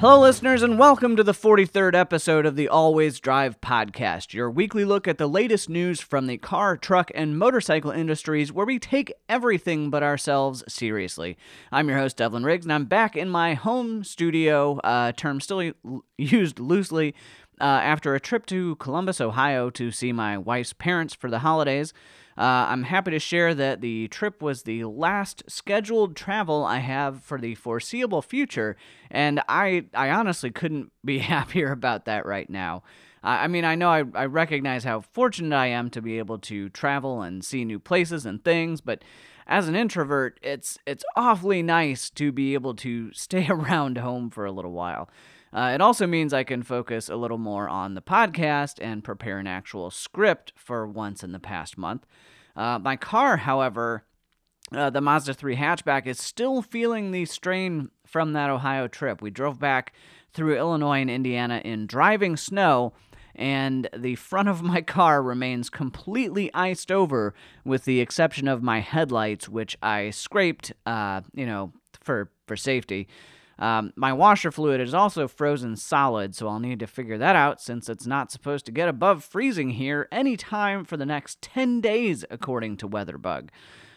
Hello, listeners, and welcome to the 43rd episode of the Always Drive podcast, your weekly look at the latest news from the car, truck, and motorcycle industries where we take everything but ourselves seriously. I'm your host, Devlin Riggs, and I'm back in my home studio, uh, term still used loosely, uh, after a trip to Columbus, Ohio to see my wife's parents for the holidays. Uh, I'm happy to share that the trip was the last scheduled travel I have for the foreseeable future, and I, I honestly couldn't be happier about that right now. I mean, I know I, I recognize how fortunate I am to be able to travel and see new places and things, but as an introvert, it's it's awfully nice to be able to stay around home for a little while. Uh, it also means I can focus a little more on the podcast and prepare an actual script for once in the past month. Uh, my car, however, uh, the Mazda 3 hatchback, is still feeling the strain from that Ohio trip. We drove back through Illinois and Indiana in driving snow, and the front of my car remains completely iced over, with the exception of my headlights, which I scraped, uh, you know, for for safety. Um, my washer fluid is also frozen solid, so I'll need to figure that out since it's not supposed to get above freezing here anytime for the next 10 days, according to WeatherBug.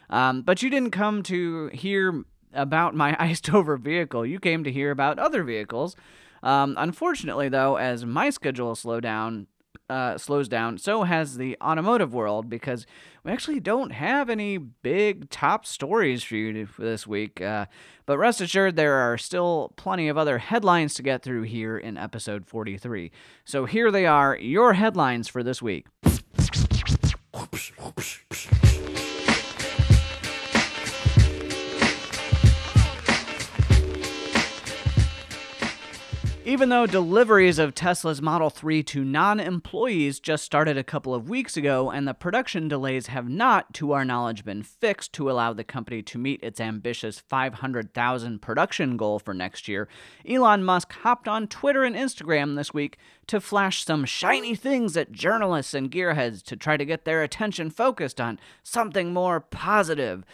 Um, but you didn't come to hear about my iced over vehicle, you came to hear about other vehicles. Um, unfortunately, though, as my schedule slowed down, uh, slows down, so has the automotive world because we actually don't have any big top stories for you this week. Uh, but rest assured, there are still plenty of other headlines to get through here in episode 43. So here they are, your headlines for this week. Even though deliveries of Tesla's Model 3 to non employees just started a couple of weeks ago, and the production delays have not, to our knowledge, been fixed to allow the company to meet its ambitious 500,000 production goal for next year, Elon Musk hopped on Twitter and Instagram this week to flash some shiny things at journalists and gearheads to try to get their attention focused on something more positive.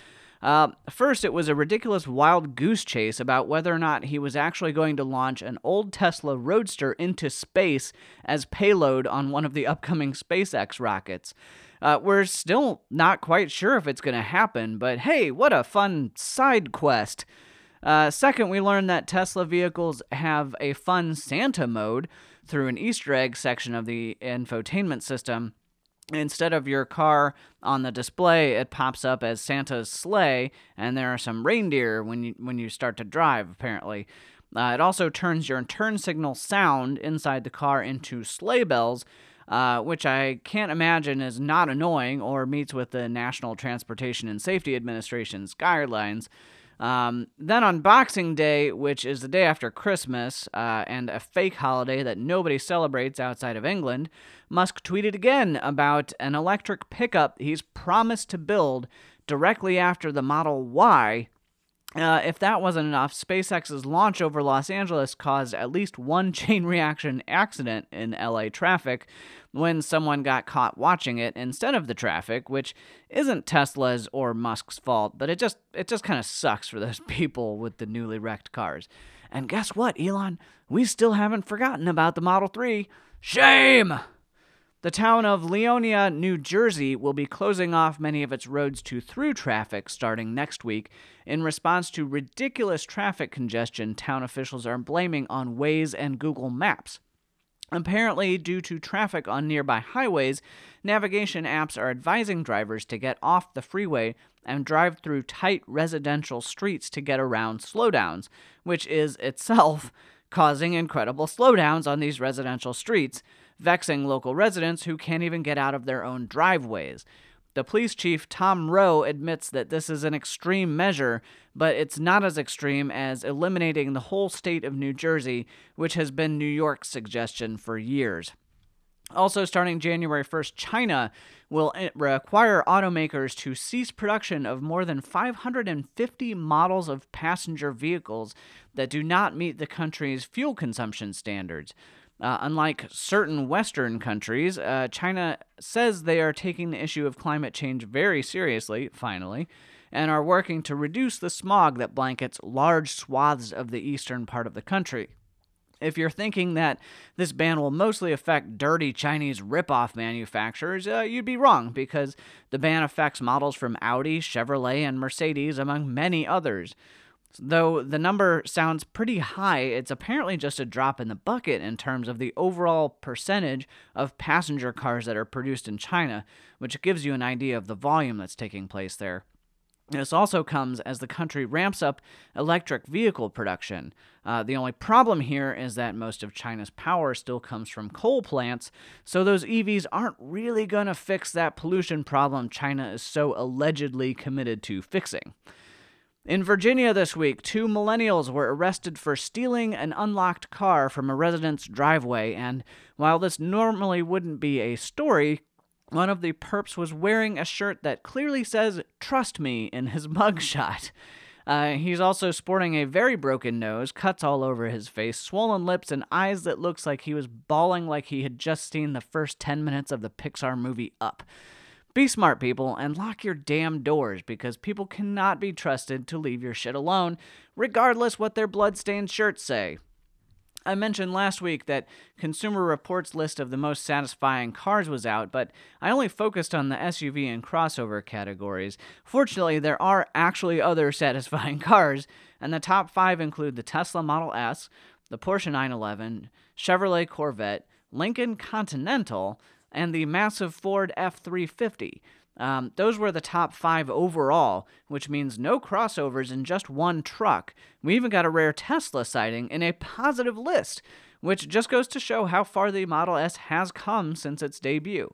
Uh, first, it was a ridiculous wild goose chase about whether or not he was actually going to launch an old Tesla Roadster into space as payload on one of the upcoming SpaceX rockets. Uh, we're still not quite sure if it's going to happen, but hey, what a fun side quest! Uh, second, we learned that Tesla vehicles have a fun Santa mode through an Easter egg section of the infotainment system instead of your car on the display it pops up as santa's sleigh and there are some reindeer when you when you start to drive apparently uh, it also turns your turn signal sound inside the car into sleigh bells uh, which I can't imagine is not annoying or meets with the National Transportation and Safety Administration's guidelines. Um, then on Boxing Day, which is the day after Christmas uh, and a fake holiday that nobody celebrates outside of England, Musk tweeted again about an electric pickup he's promised to build directly after the Model Y uh, if that wasn't enough, SpaceX's launch over Los Angeles caused at least one chain reaction accident in LA traffic when someone got caught watching it instead of the traffic, which isn't Tesla's or Musk's fault, but it just it just kind of sucks for those people with the newly wrecked cars. And guess what, Elon? We still haven't forgotten about the Model 3. Shame! The town of Leonia, New Jersey will be closing off many of its roads to through traffic starting next week. In response to ridiculous traffic congestion, town officials are blaming on Waze and Google Maps. Apparently, due to traffic on nearby highways, navigation apps are advising drivers to get off the freeway and drive through tight residential streets to get around slowdowns, which is itself causing incredible slowdowns on these residential streets vexing local residents who can't even get out of their own driveways. The police chief, Tom Rowe, admits that this is an extreme measure, but it's not as extreme as eliminating the whole state of New Jersey, which has been New York's suggestion for years. Also, starting January 1st, China will eh, require automakers to cease production of more than 550 models of passenger vehicles that do not meet the country's fuel consumption standards. Uh, unlike certain Western countries, uh, China says they are taking the issue of climate change very seriously, finally, and are working to reduce the smog that blankets large swaths of the eastern part of the country. If you're thinking that this ban will mostly affect dirty Chinese rip-off manufacturers, uh, you'd be wrong because the ban affects models from Audi, Chevrolet, and Mercedes, among many others. Though the number sounds pretty high, it's apparently just a drop in the bucket in terms of the overall percentage of passenger cars that are produced in China, which gives you an idea of the volume that's taking place there. This also comes as the country ramps up electric vehicle production. Uh, the only problem here is that most of China's power still comes from coal plants, so those EVs aren't really going to fix that pollution problem China is so allegedly committed to fixing. In Virginia this week, two millennials were arrested for stealing an unlocked car from a resident's driveway, and while this normally wouldn't be a story, one of the perps was wearing a shirt that clearly says, Trust me, in his mugshot. Uh, he's also sporting a very broken nose, cuts all over his face, swollen lips, and eyes that looks like he was bawling like he had just seen the first 10 minutes of the Pixar movie Up. Be smart, people, and lock your damn doors because people cannot be trusted to leave your shit alone, regardless what their bloodstained shirts say. I mentioned last week that Consumer Reports list of the most satisfying cars was out, but I only focused on the SUV and crossover categories. Fortunately, there are actually other satisfying cars, and the top five include the Tesla Model S, the Porsche 911, Chevrolet Corvette, Lincoln Continental, and the massive Ford F 350. Um, those were the top five overall, which means no crossovers in just one truck. We even got a rare Tesla sighting in a positive list, which just goes to show how far the Model S has come since its debut.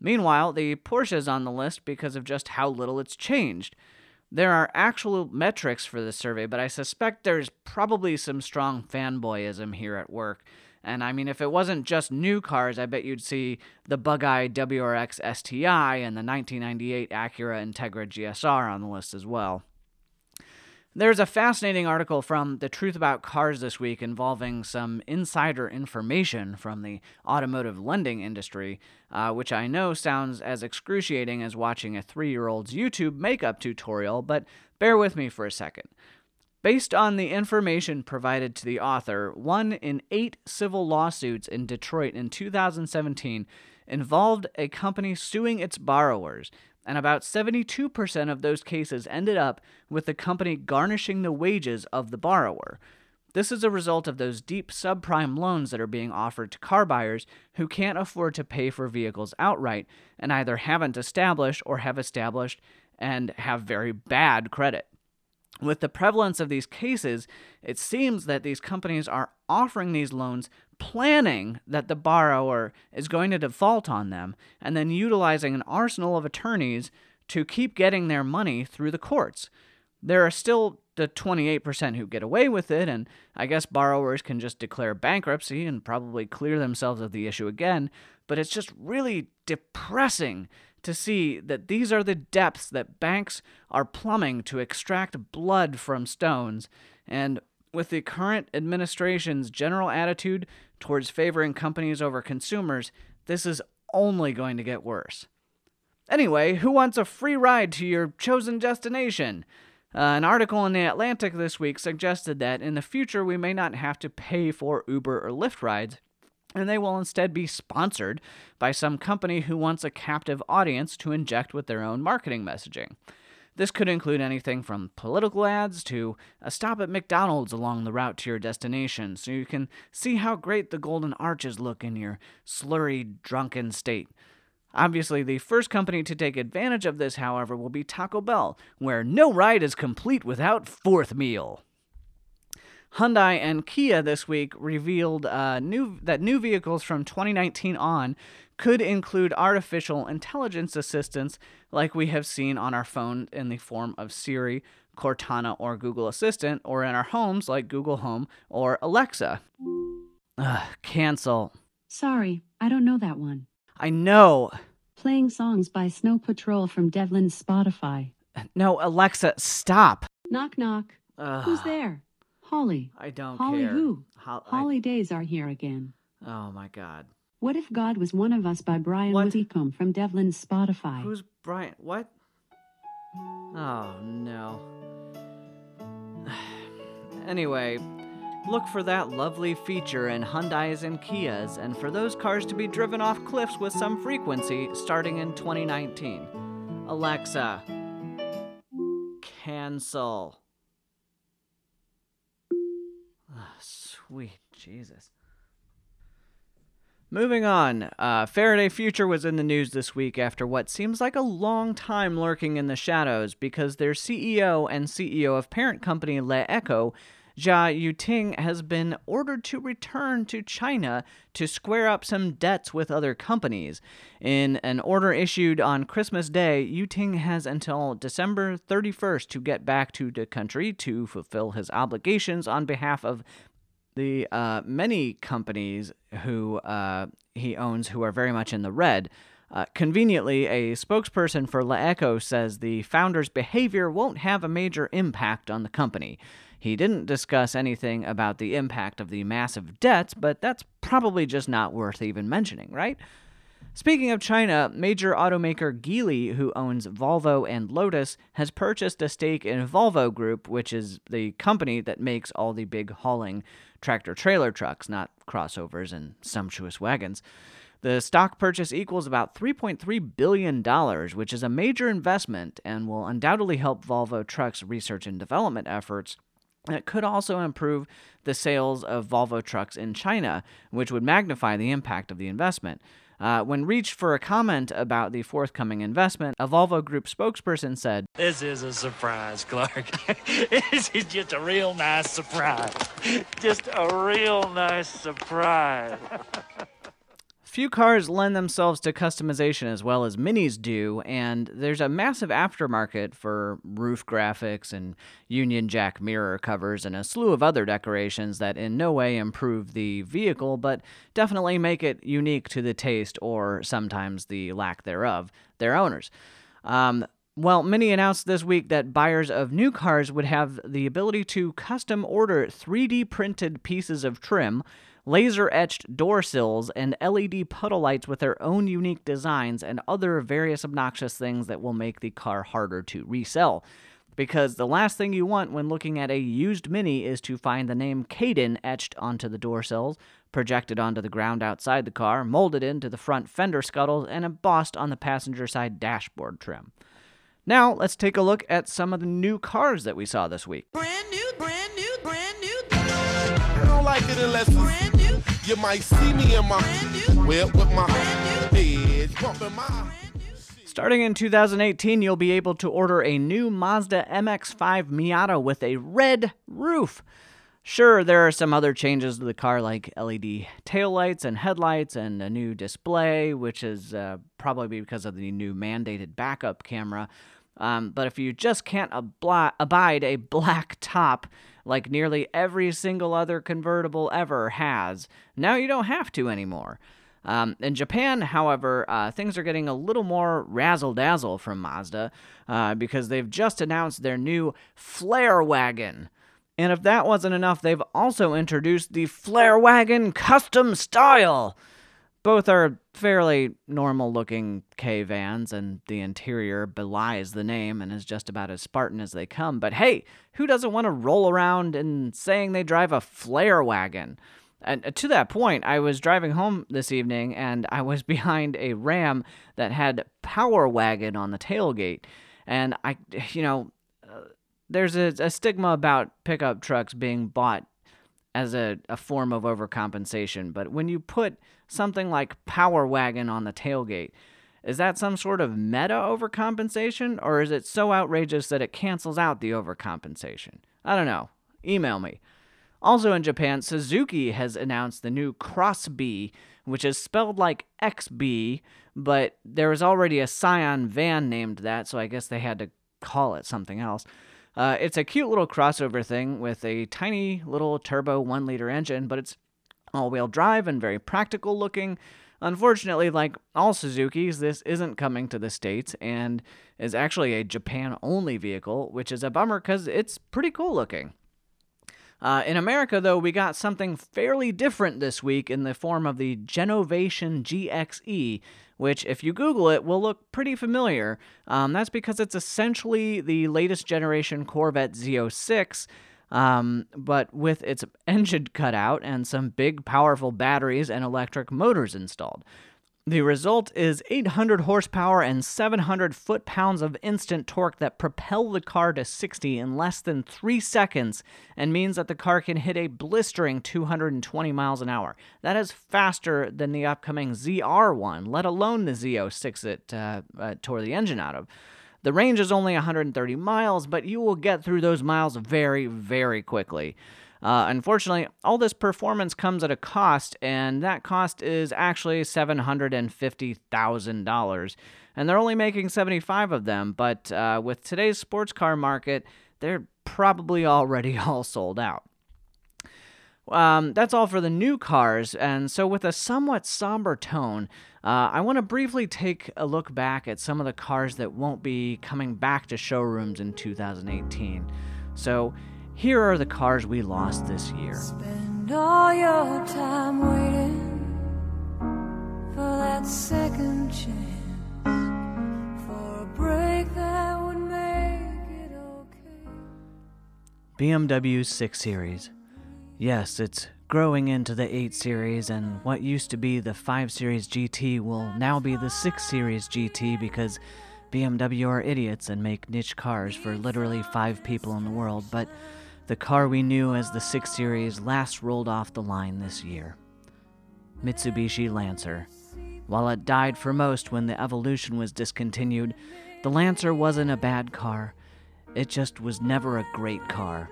Meanwhile, the Porsche is on the list because of just how little it's changed. There are actual metrics for this survey, but I suspect there's probably some strong fanboyism here at work. And I mean, if it wasn't just new cars, I bet you'd see the bug eye WRX STI and the 1998 Acura Integra GSR on the list as well. There's a fascinating article from The Truth About Cars this week involving some insider information from the automotive lending industry, uh, which I know sounds as excruciating as watching a three year old's YouTube makeup tutorial, but bear with me for a second. Based on the information provided to the author, one in eight civil lawsuits in Detroit in 2017 involved a company suing its borrowers, and about 72% of those cases ended up with the company garnishing the wages of the borrower. This is a result of those deep subprime loans that are being offered to car buyers who can't afford to pay for vehicles outright and either haven't established or have established and have very bad credit. With the prevalence of these cases, it seems that these companies are offering these loans planning that the borrower is going to default on them and then utilizing an arsenal of attorneys to keep getting their money through the courts. There are still the 28% who get away with it, and I guess borrowers can just declare bankruptcy and probably clear themselves of the issue again, but it's just really depressing to see that these are the depths that banks are plumbing to extract blood from stones. And with the current administration's general attitude towards favoring companies over consumers, this is only going to get worse. Anyway, who wants a free ride to your chosen destination? Uh, an article in The Atlantic this week suggested that in the future we may not have to pay for Uber or Lyft rides and they will instead be sponsored by some company who wants a captive audience to inject with their own marketing messaging. This could include anything from political ads to a stop at McDonald's along the route to your destination so you can see how great the golden arches look in your slurry, drunken state. Obviously, the first company to take advantage of this, however, will be Taco Bell, where no ride is complete without fourth meal. Hyundai and Kia this week revealed uh, new that new vehicles from 2019 on could include artificial intelligence assistance, like we have seen on our phone in the form of Siri, Cortana, or Google Assistant, or in our homes like Google Home or Alexa. Ugh, cancel. Sorry, I don't know that one. I know. Playing songs by Snow Patrol from Devlin's Spotify. No, Alexa, stop. Knock knock. Ugh. Who's there? Holly. I don't Holly care. who? Hol- I- Holidays are here again. oh my god. What if God was one of us by Brian What? Whitcomb from Devlin's Spotify? Who's Brian? What? Oh no. anyway, Look for that lovely feature in Hyundais and Kias, and for those cars to be driven off cliffs with some frequency starting in 2019. Alexa, cancel. Sweet Jesus. Moving on, uh, Faraday Future was in the news this week after what seems like a long time lurking in the shadows because their CEO and CEO of parent company LeEco, Jia Yueting, has been ordered to return to China to square up some debts with other companies. In an order issued on Christmas Day, Yueting has until December 31st to get back to the country to fulfill his obligations on behalf of the uh, many companies who uh, he owns who are very much in the red. Uh, conveniently, a spokesperson for LeEco says the founder's behavior won't have a major impact on the company. He didn't discuss anything about the impact of the massive debts, but that's probably just not worth even mentioning, right? Speaking of China, major automaker Geely, who owns Volvo and Lotus, has purchased a stake in Volvo Group, which is the company that makes all the big hauling tractor trailer trucks, not crossovers and sumptuous wagons. The stock purchase equals about $3.3 billion, which is a major investment and will undoubtedly help Volvo Trucks' research and development efforts. It could also improve the sales of Volvo trucks in China, which would magnify the impact of the investment. Uh, when reached for a comment about the forthcoming investment, a Volvo Group spokesperson said, This is a surprise, Clark. this is just a real nice surprise. Just a real nice surprise. Few cars lend themselves to customization as well as minis do, and there's a massive aftermarket for roof graphics and Union Jack mirror covers and a slew of other decorations that in no way improve the vehicle, but definitely make it unique to the taste or sometimes the lack thereof their owners. Um, well, Mini announced this week that buyers of new cars would have the ability to custom order 3D printed pieces of trim laser etched door sills, and LED puddle lights with their own unique designs, and other various obnoxious things that will make the car harder to resell. Because the last thing you want when looking at a used Mini is to find the name Caden etched onto the door sills, projected onto the ground outside the car, molded into the front fender scuttles, and embossed on the passenger side dashboard trim. Now, let's take a look at some of the new cars that we saw this week. Brand You might see me in my whip with my head bumping my. Starting in 2018, you'll be able to order a new Mazda MX5 Miata with a red roof. Sure, there are some other changes to the car, like LED taillights and headlights, and a new display, which is uh, probably because of the new mandated backup camera. Um, but if you just can't abide a black top like nearly every single other convertible ever has, now you don't have to anymore. Um, in Japan, however, uh, things are getting a little more razzle dazzle from Mazda uh, because they've just announced their new Flare Wagon. And if that wasn't enough, they've also introduced the Flare Wagon Custom Style. Both are fairly normal looking K vans, and the interior belies the name and is just about as Spartan as they come. But hey, who doesn't want to roll around and saying they drive a flare wagon? And uh, to that point, I was driving home this evening and I was behind a Ram that had Power Wagon on the tailgate. And I, you know, uh, there's a, a stigma about pickup trucks being bought as a, a form of overcompensation. But when you put something like Power Wagon on the tailgate, is that some sort of meta overcompensation, or is it so outrageous that it cancels out the overcompensation? I don't know. Email me. Also in Japan, Suzuki has announced the new Cross B, which is spelled like XB, but there was already a Scion van named that, so I guess they had to call it something else. Uh, it's a cute little crossover thing with a tiny little turbo one liter engine, but it's all wheel drive and very practical looking. Unfortunately, like all Suzukis, this isn't coming to the States and is actually a Japan only vehicle, which is a bummer because it's pretty cool looking. Uh, in America, though, we got something fairly different this week in the form of the Genovation GXE, which, if you Google it, will look pretty familiar. Um, that's because it's essentially the latest generation Corvette Z06. Um, but with its engine cut out and some big, powerful batteries and electric motors installed. The result is 800 horsepower and 700 foot pounds of instant torque that propel the car to 60 in less than three seconds and means that the car can hit a blistering 220 miles an hour. That is faster than the upcoming ZR1, let alone the Z06 it uh, uh, tore the engine out of. The range is only 130 miles, but you will get through those miles very, very quickly. Uh, unfortunately, all this performance comes at a cost, and that cost is actually $750,000. And they're only making 75 of them, but uh, with today's sports car market, they're probably already all sold out. Um, that's all for the new cars, and so with a somewhat somber tone, uh, I want to briefly take a look back at some of the cars that won't be coming back to showrooms in 2018. So, here are the cars we lost this year. Spend all your time waiting for that second chance for a break that would make it okay. BMW 6 Series. Yes, it's growing into the 8 Series, and what used to be the 5 Series GT will now be the 6 Series GT because BMW are idiots and make niche cars for literally five people in the world, but the car we knew as the 6 Series last rolled off the line this year. Mitsubishi Lancer. While it died for most when the Evolution was discontinued, the Lancer wasn't a bad car. It just was never a great car,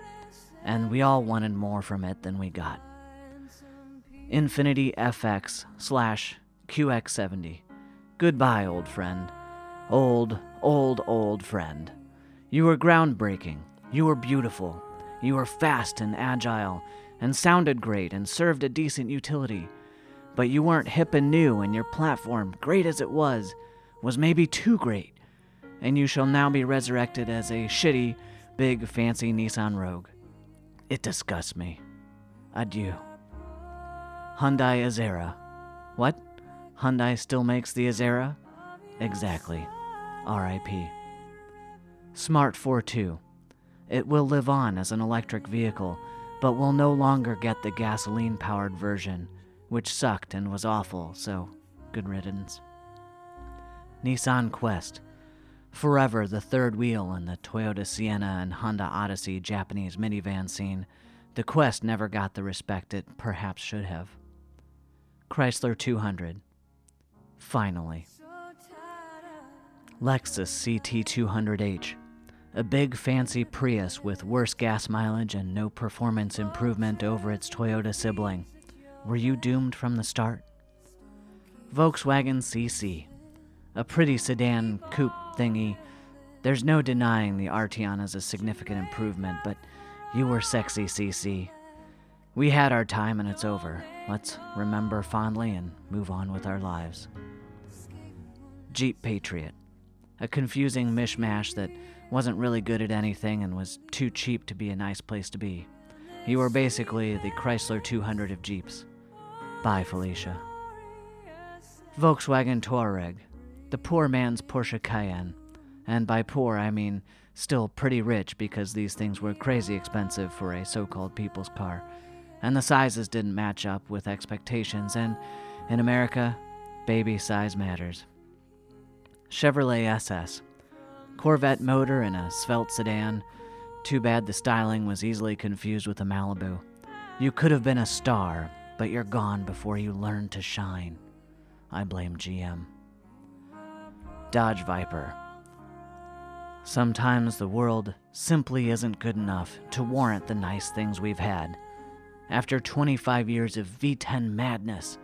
and we all wanted more from it than we got. Infiniti FX slash QX70. Goodbye, old friend. Old, old, old friend. You were groundbreaking. You were beautiful. You were fast and agile, and sounded great and served a decent utility. But you weren't hip and new, and your platform, great as it was, was maybe too great. And you shall now be resurrected as a shitty, big, fancy Nissan Rogue. It disgusts me. Adieu. Hyundai Azera. What? Hyundai still makes the Azera? Exactly. R.I.P. Smart ForTwo. It will live on as an electric vehicle, but will no longer get the gasoline powered version, which sucked and was awful, so good riddance. Nissan Quest. Forever the third wheel in the Toyota Sienna and Honda Odyssey Japanese minivan scene, the Quest never got the respect it perhaps should have. Chrysler 200. Finally. Lexus CT200H. A big fancy Prius with worse gas mileage and no performance improvement over its Toyota sibling. Were you doomed from the start? Volkswagen CC. A pretty sedan coupe thingy. There's no denying the Arteon is a significant improvement, but you were sexy, CC. We had our time and it's over. Let's remember fondly and move on with our lives. Jeep Patriot. A confusing mishmash that wasn't really good at anything and was too cheap to be a nice place to be. You were basically the Chrysler 200 of Jeeps. Bye, Felicia. Volkswagen Touareg. The poor man's Porsche Cayenne. And by poor, I mean still pretty rich because these things were crazy expensive for a so called people's car and the sizes didn't match up with expectations, and in America, baby size matters. Chevrolet SS. Corvette motor in a svelte sedan. Too bad the styling was easily confused with a Malibu. You could have been a star, but you're gone before you learn to shine. I blame GM. Dodge Viper. Sometimes the world simply isn't good enough to warrant the nice things we've had. After 25 years of V10 madness,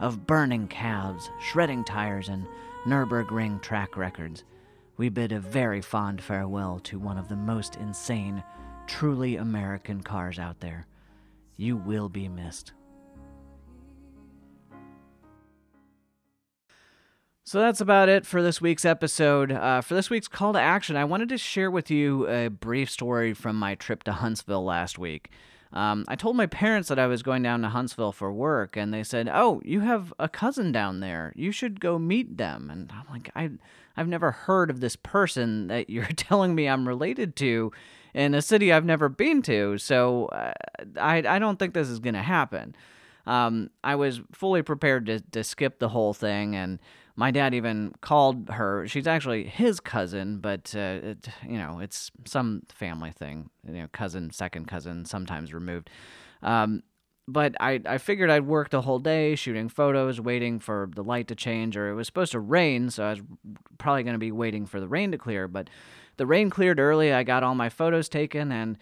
of burning calves, shredding tires, and Nürburgring track records, we bid a very fond farewell to one of the most insane, truly American cars out there. You will be missed. So that's about it for this week's episode. Uh, for this week's call to action, I wanted to share with you a brief story from my trip to Huntsville last week. Um, I told my parents that I was going down to Huntsville for work, and they said, "Oh, you have a cousin down there. You should go meet them." And I'm like, "I, I've never heard of this person that you're telling me I'm related to." in a city I've never been to. So uh, I I don't think this is gonna happen. Um, I was fully prepared to to skip the whole thing, and my dad even called her. She's actually his cousin, but uh, it, you know it's some family thing. You know, cousin, second cousin, sometimes removed. Um, but I, I figured I'd work the whole day shooting photos, waiting for the light to change, or it was supposed to rain, so I was probably going to be waiting for the rain to clear. But the rain cleared early. I got all my photos taken, and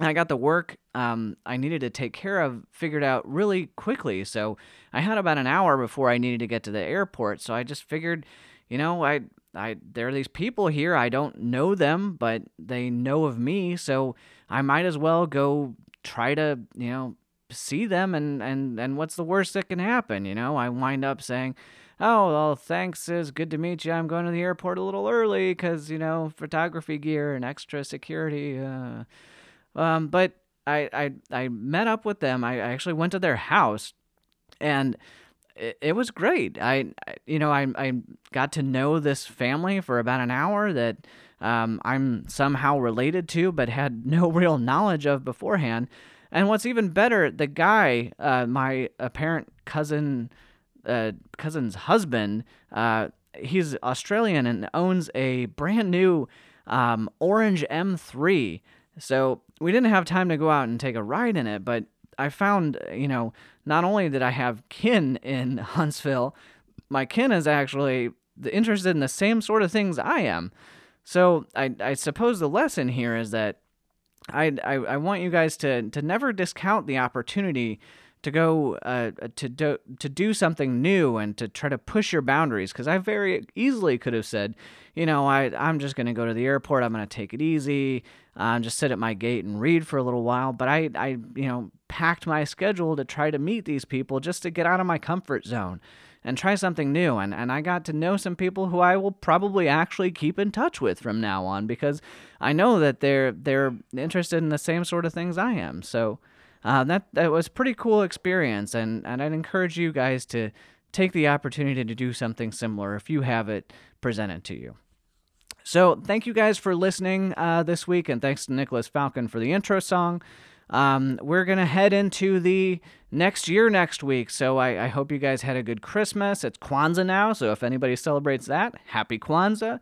I got the work um, I needed to take care of figured out really quickly. So I had about an hour before I needed to get to the airport. So I just figured, you know, I I there are these people here. I don't know them, but they know of me, so I might as well go try to, you know, see them and and and what's the worst that can happen, you know? I wind up saying, "Oh, well, thanks. It's good to meet you. I'm going to the airport a little early cuz, you know, photography gear and extra security uh um, but I, I I met up with them. I, I actually went to their house, and it, it was great. I, you know I I got to know this family for about an hour that um, I'm somehow related to, but had no real knowledge of beforehand. And what's even better, the guy, uh, my apparent cousin, uh, cousin's husband, uh, he's Australian and owns a brand new um, orange M3. So we didn't have time to go out and take a ride in it, but I found, you know, not only did I have kin in Huntsville, my kin is actually interested in the same sort of things I am. So I, I suppose the lesson here is that I, I, I want you guys to, to never discount the opportunity to go uh, to do to do something new and to try to push your boundaries because I very easily could have said, you know, I I'm just gonna go to the airport. I'm gonna take it easy. Uh, just sit at my gate and read for a little while. But I I you know packed my schedule to try to meet these people just to get out of my comfort zone and try something new. And, and I got to know some people who I will probably actually keep in touch with from now on because I know that they're they're interested in the same sort of things I am. So uh, that that was pretty cool experience, and and I'd encourage you guys to take the opportunity to do something similar if you have it presented to you. So thank you guys for listening uh, this week, and thanks to Nicholas Falcon for the intro song. Um, we're gonna head into the next year next week, so I, I hope you guys had a good Christmas. It's Kwanzaa now, so if anybody celebrates that, happy Kwanzaa.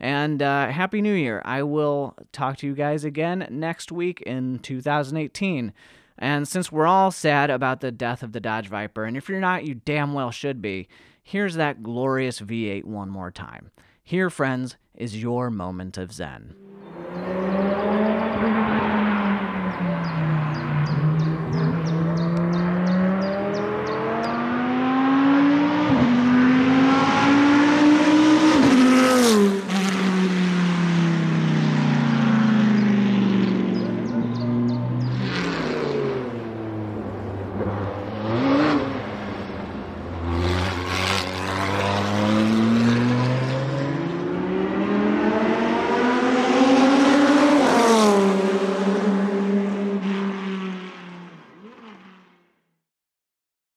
And uh, Happy New Year. I will talk to you guys again next week in 2018. And since we're all sad about the death of the Dodge Viper, and if you're not, you damn well should be, here's that glorious V8 one more time. Here, friends, is your moment of Zen.